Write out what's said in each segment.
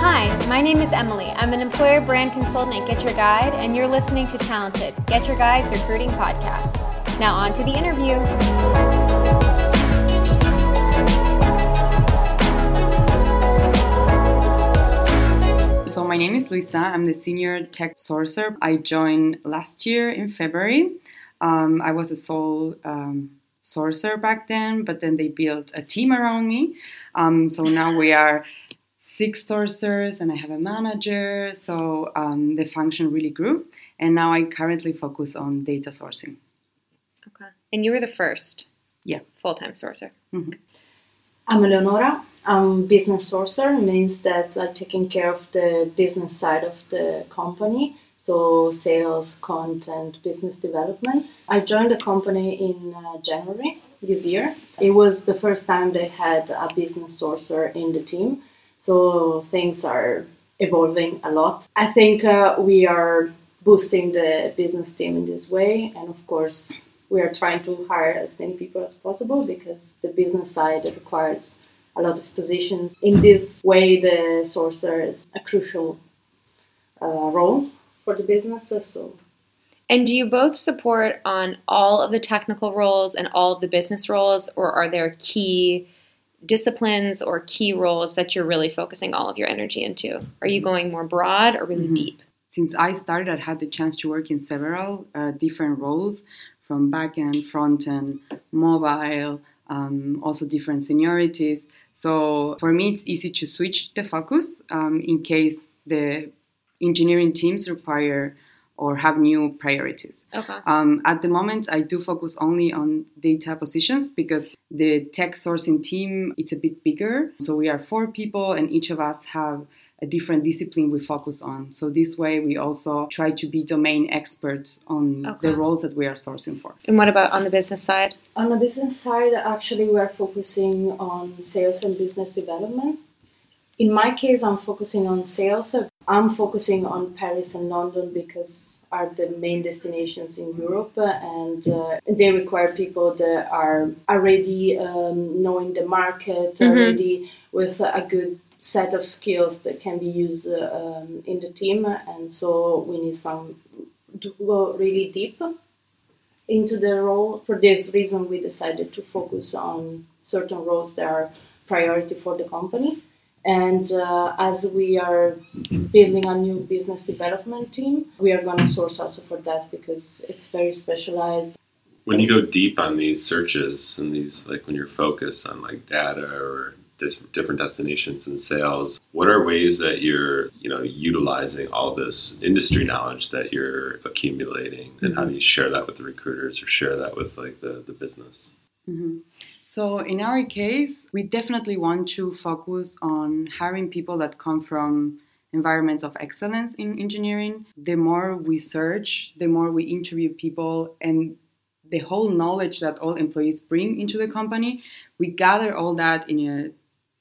Hi, my name is Emily. I'm an employer brand consultant at GetYourGuide, and you're listening to Talented, GetYourGuide's recruiting podcast. Now, on to the interview. So my name is Luisa. I'm the senior tech sourcer. I joined last year in February. Um, I was a sole um, sourcer back then, but then they built a team around me. Um, so now we are six sourcers, and I have a manager. So um, the function really grew, and now I currently focus on data sourcing. Okay. And you were the first Yeah. full time sourcer. I'm Eleonora. Business sourcer. Means that I'm taking care of the business side of the company, so sales, content, business development. I joined the company in uh, January this year. It was the first time they had a business sourcer in the team, so things are evolving a lot. I think uh, we are boosting the business team in this way, and of course, we are trying to hire as many people as possible because the business side requires a lot of positions. In this way, the sourcer is a crucial uh, role for the businesses. So And do you both support on all of the technical roles and all of the business roles, or are there key disciplines or key roles that you're really focusing all of your energy into? Are you going more broad or really deep? Since I started, I had the chance to work in several uh, different roles from backend, front end, mobile, um, also different seniorities. So for me, it's easy to switch the focus um, in case the engineering teams require or have new priorities. Okay. Um, at the moment, I do focus only on data positions because the tech sourcing team it's a bit bigger. So we are four people, and each of us have a different discipline we focus on. So this way, we also try to be domain experts on Okay. the roles that we are sourcing for. And what about on the business side? on the business side, actually, we are focusing on sales and business development. In my case, I'm focusing on sales. I'm focusing on Paris and London because are the main destinations in Europe, and uh, they require people that are already um, knowing the market, Mhm. already with a good set of skills that can be used um, in the team. And so we need some to go really deep into the role. For this reason, we decided to focus on certain roles that are priority for the company. And uh, as we are building a new business development team, we are going to source also for that because it's very specialized. When you go deep on these searches and these, like when you're focused on like data or different destinations and sales, what are ways that you're, you know, utilizing all this industry knowledge that you're accumulating, and how do mm-hmm. you share that with the recruiters or share that with like the the business? Mm-hmm. So in our case, we definitely want to focus on hiring people that come from environments of excellence in engineering. The more we search, the more we interview people and the whole knowledge that all employees bring into the company, we gather all that in a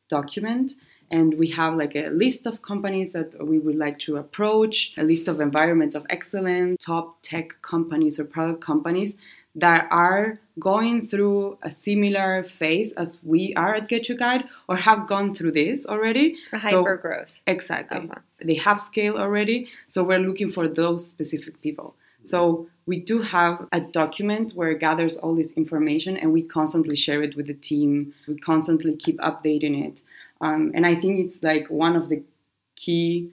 document and we have like a list of companies that we would like to approach, a list of environments of excellence, top tech companies or product companies that are going through a similar phase as we are at GetYourGuide or have gone through this already. Hyper growth. Exactly. Okay. They have scale already, so we're looking for those specific people. So we do have a document where it gathers all this information and we constantly share it with the team. We constantly keep updating it. Um, and I think it's like one of the key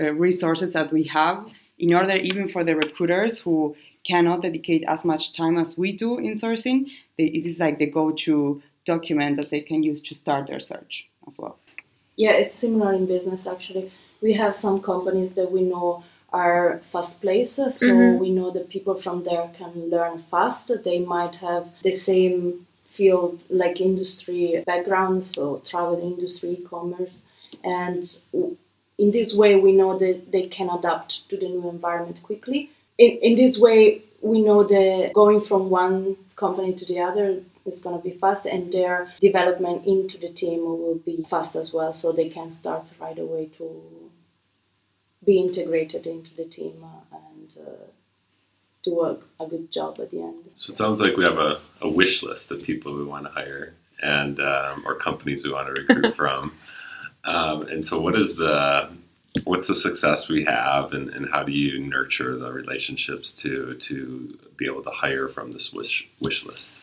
uh, resources that we have in order even for the recruiters who cannot dedicate as much time as we do in sourcing, they, it is like the go-to document that they can use to start their search as well. Yeah, it's similar in business actually. We have some companies that we know are fast places, so Mhm. we know that people from there can learn fast. They might have the same field like industry background, so travel industry, e-commerce, and in this way we know that they can adapt to the new environment quickly. In, in this way, we know that going from one company to the other is going to be fast, and their development into the team will be fast as well, so they can start right away to be integrated into the team uh, and uh, do a, a good job at the end. So it sounds like we have a, a wish list of people we want to hire and um, or companies we want to recruit from. Um, and so, what is the what's the success we have, and, and how do you nurture the relationships to to be able to hire from this wish wish list?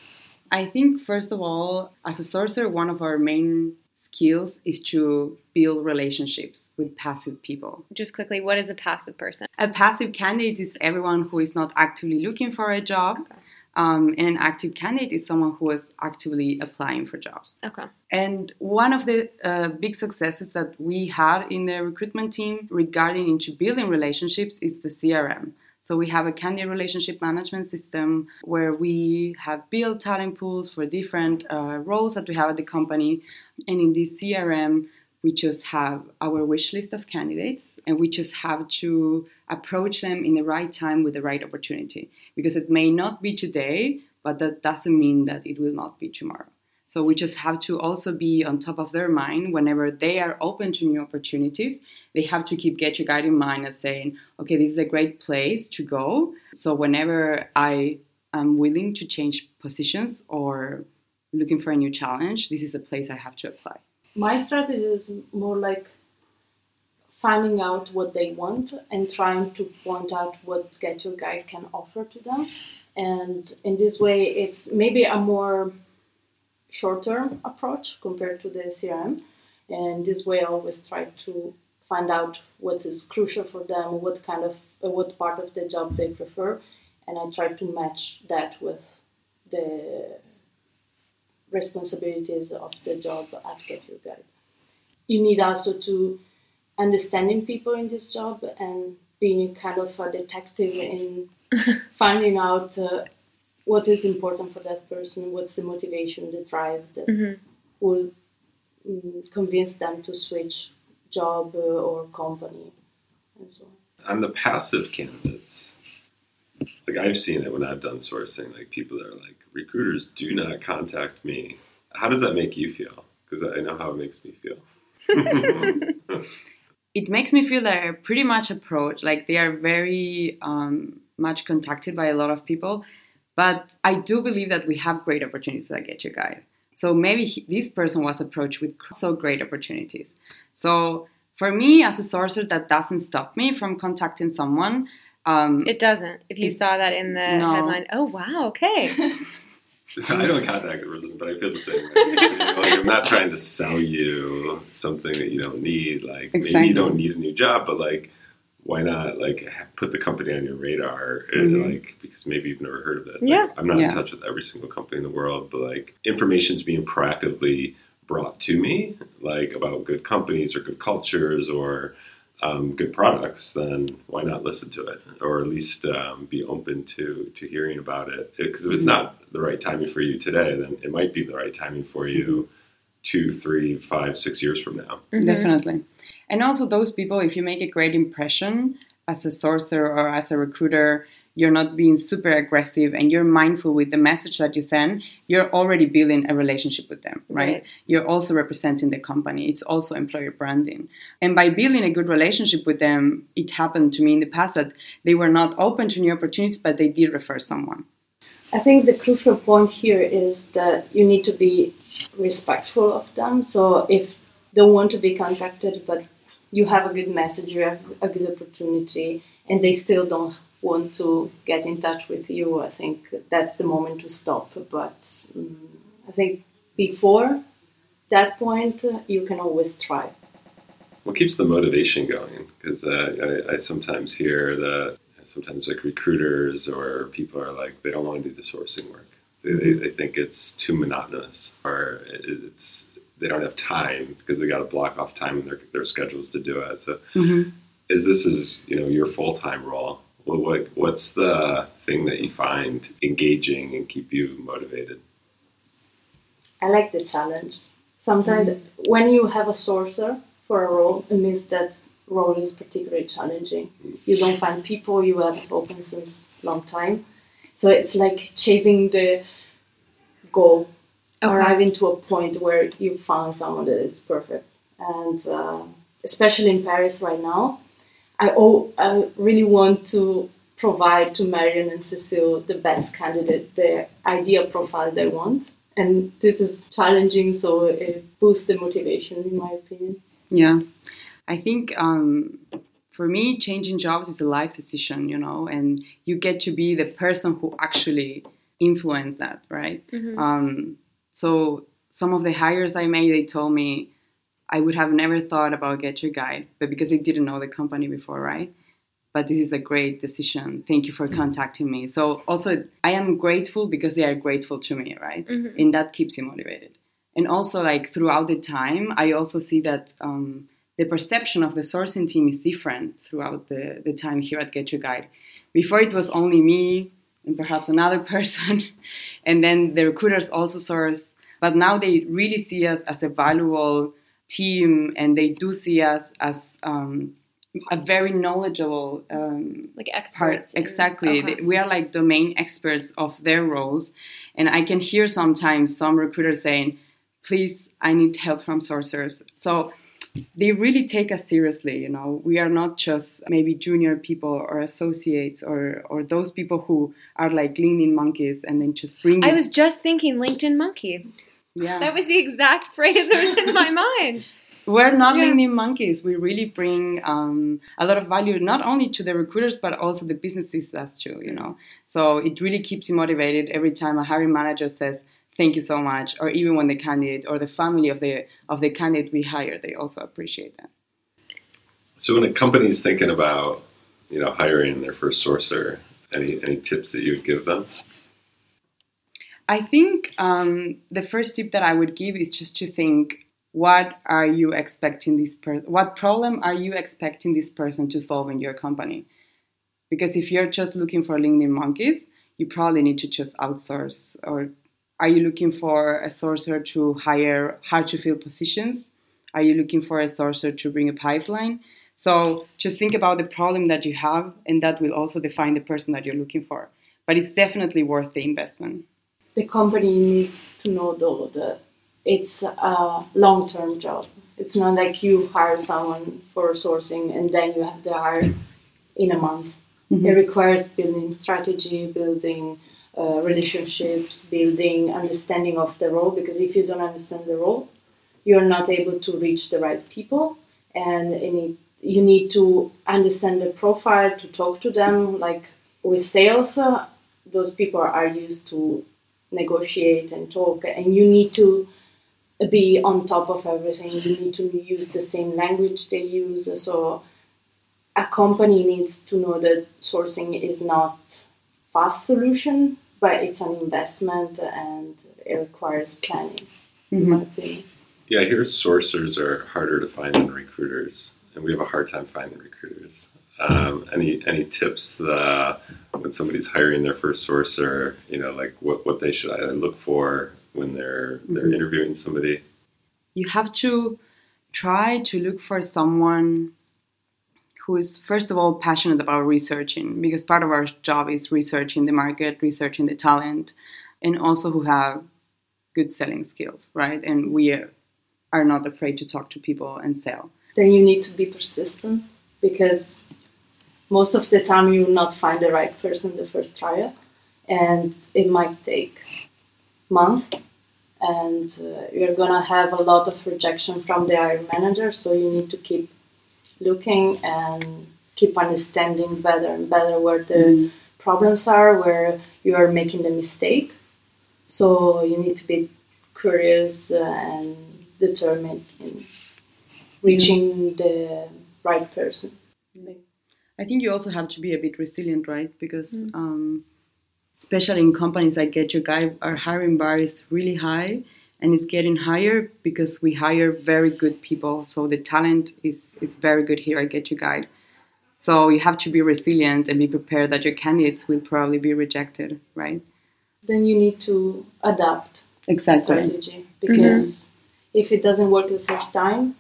I think first of all, as a sourcer, one of our main skills is to build relationships with passive people. Just quickly, what is a passive person? A passive candidate is everyone who is not actively looking for a job. Okay. Um, and an active candidate is someone who is actively applying for jobs. Okay. And one of the uh, big successes that we had in the recruitment team regarding into building relationships is the CRM. So we have a candidate relationship management system where we have built talent pools for different uh, roles that we have at the company. And in this CRM, we just have our wish list of candidates and we just have to approach them in the right time with the right opportunity because it may not be today but that doesn't mean that it will not be tomorrow so we just have to also be on top of their mind whenever they are open to new opportunities. They have to keep GetYourGuide in mind and saying okay this is a great place to go. So whenever i am willing to change positions or looking for a new challenge this is a place i have to apply. My strategy is more like finding out what they want and trying to point out what GetYourGuide can offer to them. And in this way, it's maybe a more short term approach compared to the CRM. And this way, I always try to find out what is crucial for them, what kind of, uh, what part of the job they prefer, and I try to match that with the responsibilities of the job at GetYourGuide. You need also to understanding people in this job and being kind of a detective in finding out uh, what is important for that person, what's the motivation, the drive that Mhm. will mm, convince them to switch job uh, or company and so on. On the passive candidates, like I've seen it when I've done sourcing, like people that are like, recruiters do not contact me. How does that make you feel? Because I know how it makes me feel. it makes me feel that they're pretty much approached like they are very um, much contacted by a lot of people but i do believe that we have great opportunities at GetYourGuide so maybe he, this person was approached with so great opportunities so for me as a sourcer, that doesn't stop me from contacting someone um, It doesn't. If you It- saw that in the No. headline, oh wow, okay. So I don't contact the person, but I feel the same way. You know, like, I'm not trying to sell you something that you don't need. Like maybe you don't need a new job, but like, why not like put the company on your radar? And, Mhm. Like because maybe you've never heard of it. Like, Yeah. I'm not Yeah. in touch with every single company in the world, but like information's being proactively brought to me, like about good companies or good cultures or um, good products, then why not listen to it, or at least um, be open to to hearing about it? Because if it's not the right timing for you today, then it might be the right timing for you two, three, five, six years from now. Mhm. Definitely. And also, those people, if you make a great impression as a sourcer or as a recruiter, you're not being super aggressive and you're mindful with the message that you send, you're already building a relationship with them, right? Right. You're also representing the company. It's also employer branding. And by building a good relationship with them, it happened to me in the past that they were not open to new opportunities, but they did refer someone. I think the crucial point here is that you need to be respectful of them. So if they want to be contacted, but you have a good message, you have a good opportunity, and they still don't want to get in touch with you, I think that's the moment to stop. But um, I think before that point, you can always try. What keeps the motivation going? Because uh, I, I sometimes hear that sometimes like recruiters or people are like they don't want to do the sourcing work. They, they, they think it's too monotonous or it- it's they don't have time because they got to block off time in their, their schedules to do it. So mm-hmm. is this is you know your full time role? Well, what what's the thing that you find engaging and keep you motivated? I like the challenge. Sometimes mm-hmm. when you have a sourcer for a role, it means that role is particularly challenging. Mm-hmm. You don't find people, you have it open since long time. So it's like chasing the goal, Okay. arriving to a point where you found someone that is perfect. And uh, especially in Paris right now, I, oh, I really want to provide to Marion and Cecile the best candidate, the ideal profile they want. And this is challenging, so it boosts the motivation, in my opinion. Yeah, I think um, for me, changing jobs is a life decision, you know, and you get to be the person who actually influence that, right? Mm-hmm. Um, so some of the hires I made, they told me I would have never thought about GetYourGuide, but because they didn't know the company before, right? But this is a great decision. Thank you for mm-hmm. contacting me. So also, I am grateful because they are grateful to me, right? Mm-hmm. And that keeps you motivated. And also, like throughout the time, I also see that. Um, the perception of the sourcing team is different throughout the, the time here at GetYourGuide. Before it was only me and perhaps another person, and then the recruiters also source. But now they really see us as a valuable team, and they do see us as um, a very knowledgeable um, like experts. Part. Exactly, okay. we are like domain experts of their roles, and I can hear sometimes some recruiters saying, "Please, I need help from sourcers." So they really take us seriously you know we are not just maybe junior people or associates or or those people who are like linkedin monkeys and then just bring i was just thinking linkedin monkey yeah that was the exact phrase that was in my mind we're not yeah. LinkedIn monkeys. We really bring um, a lot of value, not only to the recruiters, but also the businesses that's true, you know. So it really keeps you motivated every time a hiring manager says, thank you so much. Or even when the candidate or the family of the of the candidate we hire they also appreciate that. So when a company is thinking about you know hiring their first sourcer any any tips that you would give them? I think um, the first tip that i would give is just to think what are you expecting this person what problem are you expecting this person to solve in your company? Because if you're just looking for linkedin monkeys you probably need to just outsource or are you looking for a sourcer to hire hard to fill positions? Are you looking for a sourcer to bring a pipeline? So just think about the problem that you have, and that will also define the person that you're looking for. But it's definitely worth the investment. The company needs to know though that it's a long-term job. It's not like you hire someone for sourcing and then you have to hire in a month. Mm-hmm. It requires building strategy, building uh, relationships, building, understanding of the role. Because if you don't understand the role, you're not able to reach the right people, and it, you need to understand the profile to talk to them. Like with sales, uh, those people are used to negotiate and talk, and you need to be on top of everything. You need to use the same language they use. So a company needs to know that sourcing is not fast solution but it's an investment and it requires planning, mm-hmm. my opinion. Yeah, I hear sourcers are harder to find than recruiters, and we have a hard time finding recruiters. Um, any any tips uh, when somebody's hiring their first sourcer? You know, like what, what they should either look for when they're they're mm-hmm. interviewing somebody. You have to try to look for someone who is first of all passionate about researching because part of our job is researching the market researching the talent and also who have good selling skills right? And we are not afraid to talk to people and sell. Then you need to be persistent because most of the time you will not find the right person the first trial and it might take month and uh, you're gonna have a lot of rejection from the hiring manager so you need to keep looking and keep understanding better and better where the mm. problems are, where you are making the mistake. So you need to be curious and determined in reaching the right person. I think you also have to be a bit resilient, right? Because mm. um, especially in companies like GetYourGuide, our hiring bar is really high and it's getting higher because we hire very good people. So the talent is is very good here at GetYourGuide. So you have to be resilient and be prepared that your candidates will probably be rejected, right? Then you need to adapt exactly. strategy because mm-hmm. if it doesn't work the first time,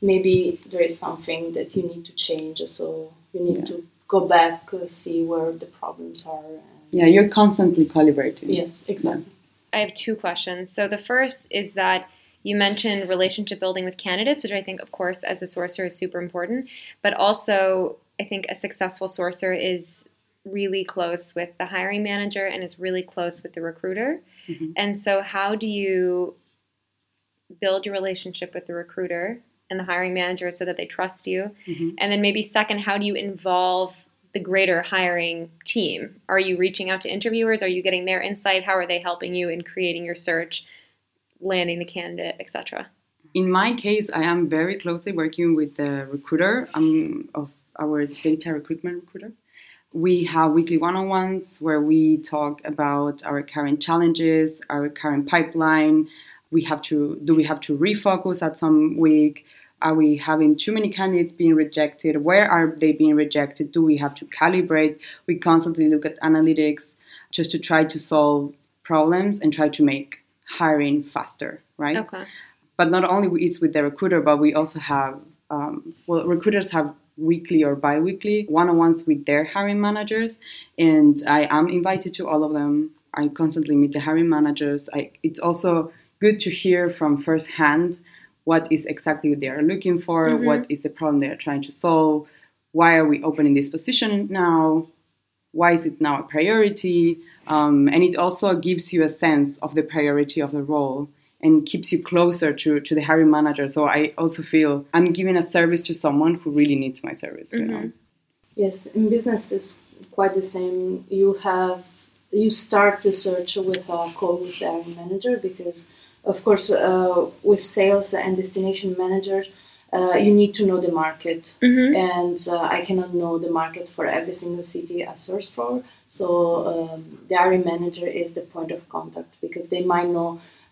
maybe there is something that you need to change. So you need yeah. to go back, uh, see where the problems are. yeah, you're constantly calibrating. Yes, exactly. Yeah. I have two questions. So the first is that you mentioned relationship building with candidates, which I think, of course, as a sourcer is super important. But also, I think a successful sourcer is really close with the hiring manager and is really close with the recruiter. Mhm. And so, how do you build your relationship with the recruiter and the hiring manager so that they trust you? Mhm. And then, maybe second, how do you involve the greater hiring team? Are you reaching out to interviewers? Are you getting their insight? How are they helping you in creating your search, landing the candidate, etc.? In my case, I am very closely working with the recruiter um, of our data recruitment recruiter. We have weekly one on ones where we talk about our current challenges, our current pipeline. We have to do we have to refocus at some week? Are we having too many candidates being rejected? Where are they being rejected? Do we have to calibrate? We constantly look at analytics just to try to solve problems and try to make hiring faster, right? Okay. but not only it's with the recruiter, but we also have um, well, recruiters have weekly or bi-weekly one-on-ones with their hiring managers, and I am invited to all of them. I constantly meet the hiring managers. I, it's also good to hear from firsthand what is exactly they are looking for, Mhm. what is the problem they are trying to solve, why are we opening this position now, why is it now a priority, um, and it also gives you a sense of the priority of the role and keeps you closer to, to the hiring manager. So I also feel I'm giving a service to someone who really needs my service. You know? Mhm. Yes, in business is quite the same. You have you start the search with a call with the hiring manager because, of course, uh, with sales and destination managers, uh, you need to know the market, Mm-hmm. and uh, I cannot know the market for every single city I search for. So um, the hiring manager is the point of contact because they might know.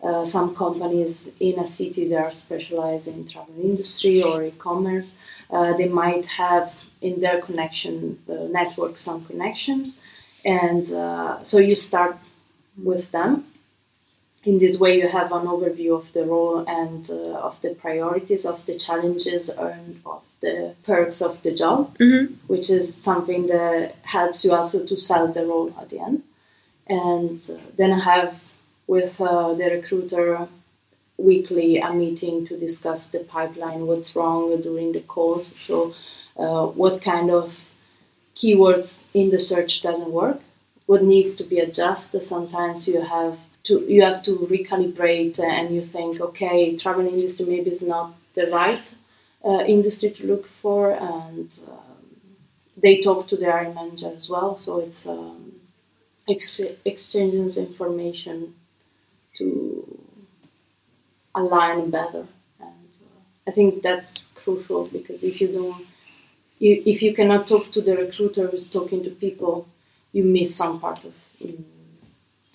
Uh, some companies in a city that are specialized in travel industry or e-commerce, uh, they might have in their connection uh, network some connections, and uh, so you start with them. In this way, you have an overview of the role and uh, of the priorities, of the challenges, and of the perks of the job, Mm-hmm. which is something that helps you also to sell the role at the end. And uh, then I have with uh, the recruiter weekly a meeting to discuss the pipeline, what's wrong during the calls. So, uh, what kind of keywords in the search doesn't work, what needs to be adjusted. Sometimes you have to you have to recalibrate, and you think, okay, travel industry maybe is not the right uh, industry to look for, and um, they talk to the hiring manager as well. So it's um, ex- exchanging information to align better. And uh, I think that's crucial because if you don't, you, if you cannot talk to the recruiter who's talking to people, you miss some part of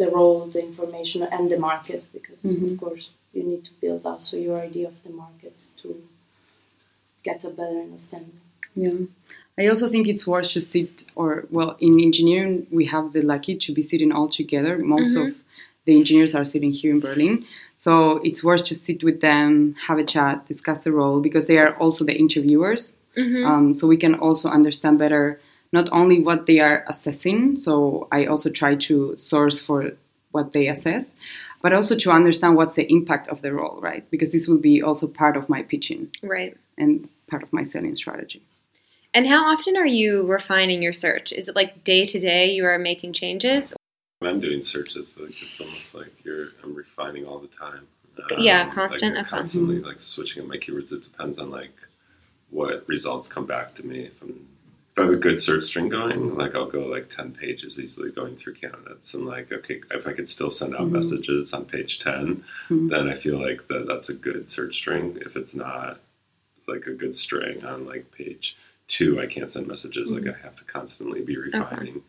the role, the information, and the market because Mhm. of course you need to build also your idea of the market to get a better understanding. Yeah. I also think it's worth to sit, or well, in engineering, we have the lucky to be sitting all together. Most of the engineers are sitting here in Berlin. So it's worth to sit with them, have a chat, discuss the role, because they are also the interviewers. Mm-hmm. Um, so we can also understand better not only what they are assessing, so I also try to source for what they assess, but also to understand what's the impact of the role, right? Because this will be also part of my pitching Right. and part of my selling strategy. And how often are you refining your search? Is it like day to day you are making changes? When I'm doing searches, like it's almost like you're I'm refining all the time. Yeah, um, constant, I'm okay. constantly like switching up my keywords. It depends on like what results come back to me. If, I'm, if I have a good search string going, like I'll go like ten pages easily going through candidates, and like okay, if I could still send out Mhm. messages on page 10 Mhm. then I feel like that that's a good search string. If it's not like a good string on like page two, I can't send messages. Like I have to constantly be refining.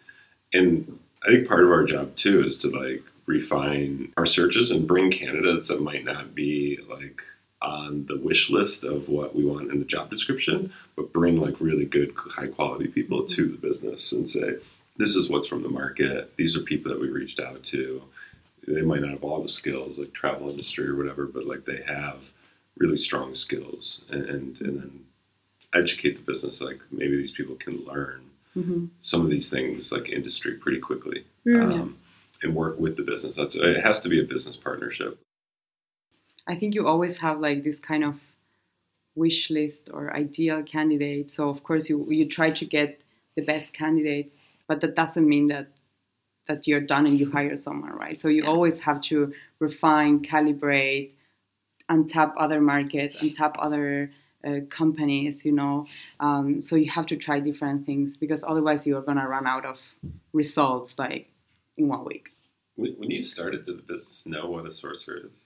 And I think part of our job too is to like refine our searches and bring candidates that might not be like on the wish list of what we want in the job description, but bring like really good, high quality people to the business and say, this is what's from the market. These are people that we reached out to. They might not have all the skills like travel industry or whatever, but like they have really strong skills and, and, and then educate the business. Like maybe these people can learn hmm some of these things like industry pretty quickly Mm. um, and work with the business. That's it has to be a business partnership. I think you always have like this kind of wish list or ideal candidate. So of course you you try to get the best candidates, but that doesn't mean that that you're done and you hire someone, right? So you Yeah. always have to refine, calibrate, untap other markets, untap other uh, companies, you know. Um, so you have to try different things because otherwise you're gonna run out of results like in one week. When, when you started, did the business know what a sourcer is?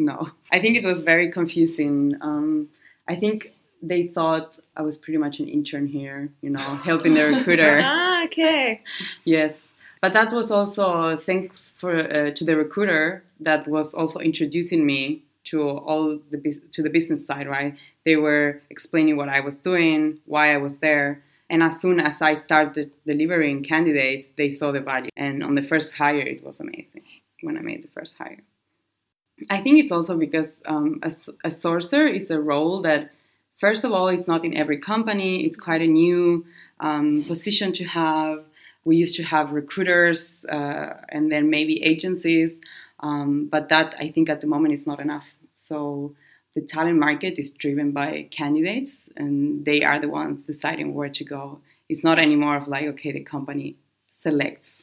No, I think it was very confusing. Um, I think they thought I was pretty much an intern here, you know, helping the recruiter. ah, okay. Yes, but that was also thanks for uh, to the recruiter that was also introducing me to all the to the business side. Right, they were explaining what I was doing, why I was there, and as soon as I started delivering candidates, they saw the value. And on the first hire, it was amazing when I made the first hire. I think it's also because um, a, a sourcer is a role that, first of all, it's not in every company. It's quite a new um, position to have. We used to have recruiters uh, and then maybe agencies, um, but that I think at the moment is not enough. So the talent market is driven by candidates, and they are the ones deciding where to go. It's not anymore of like, okay, the company selects.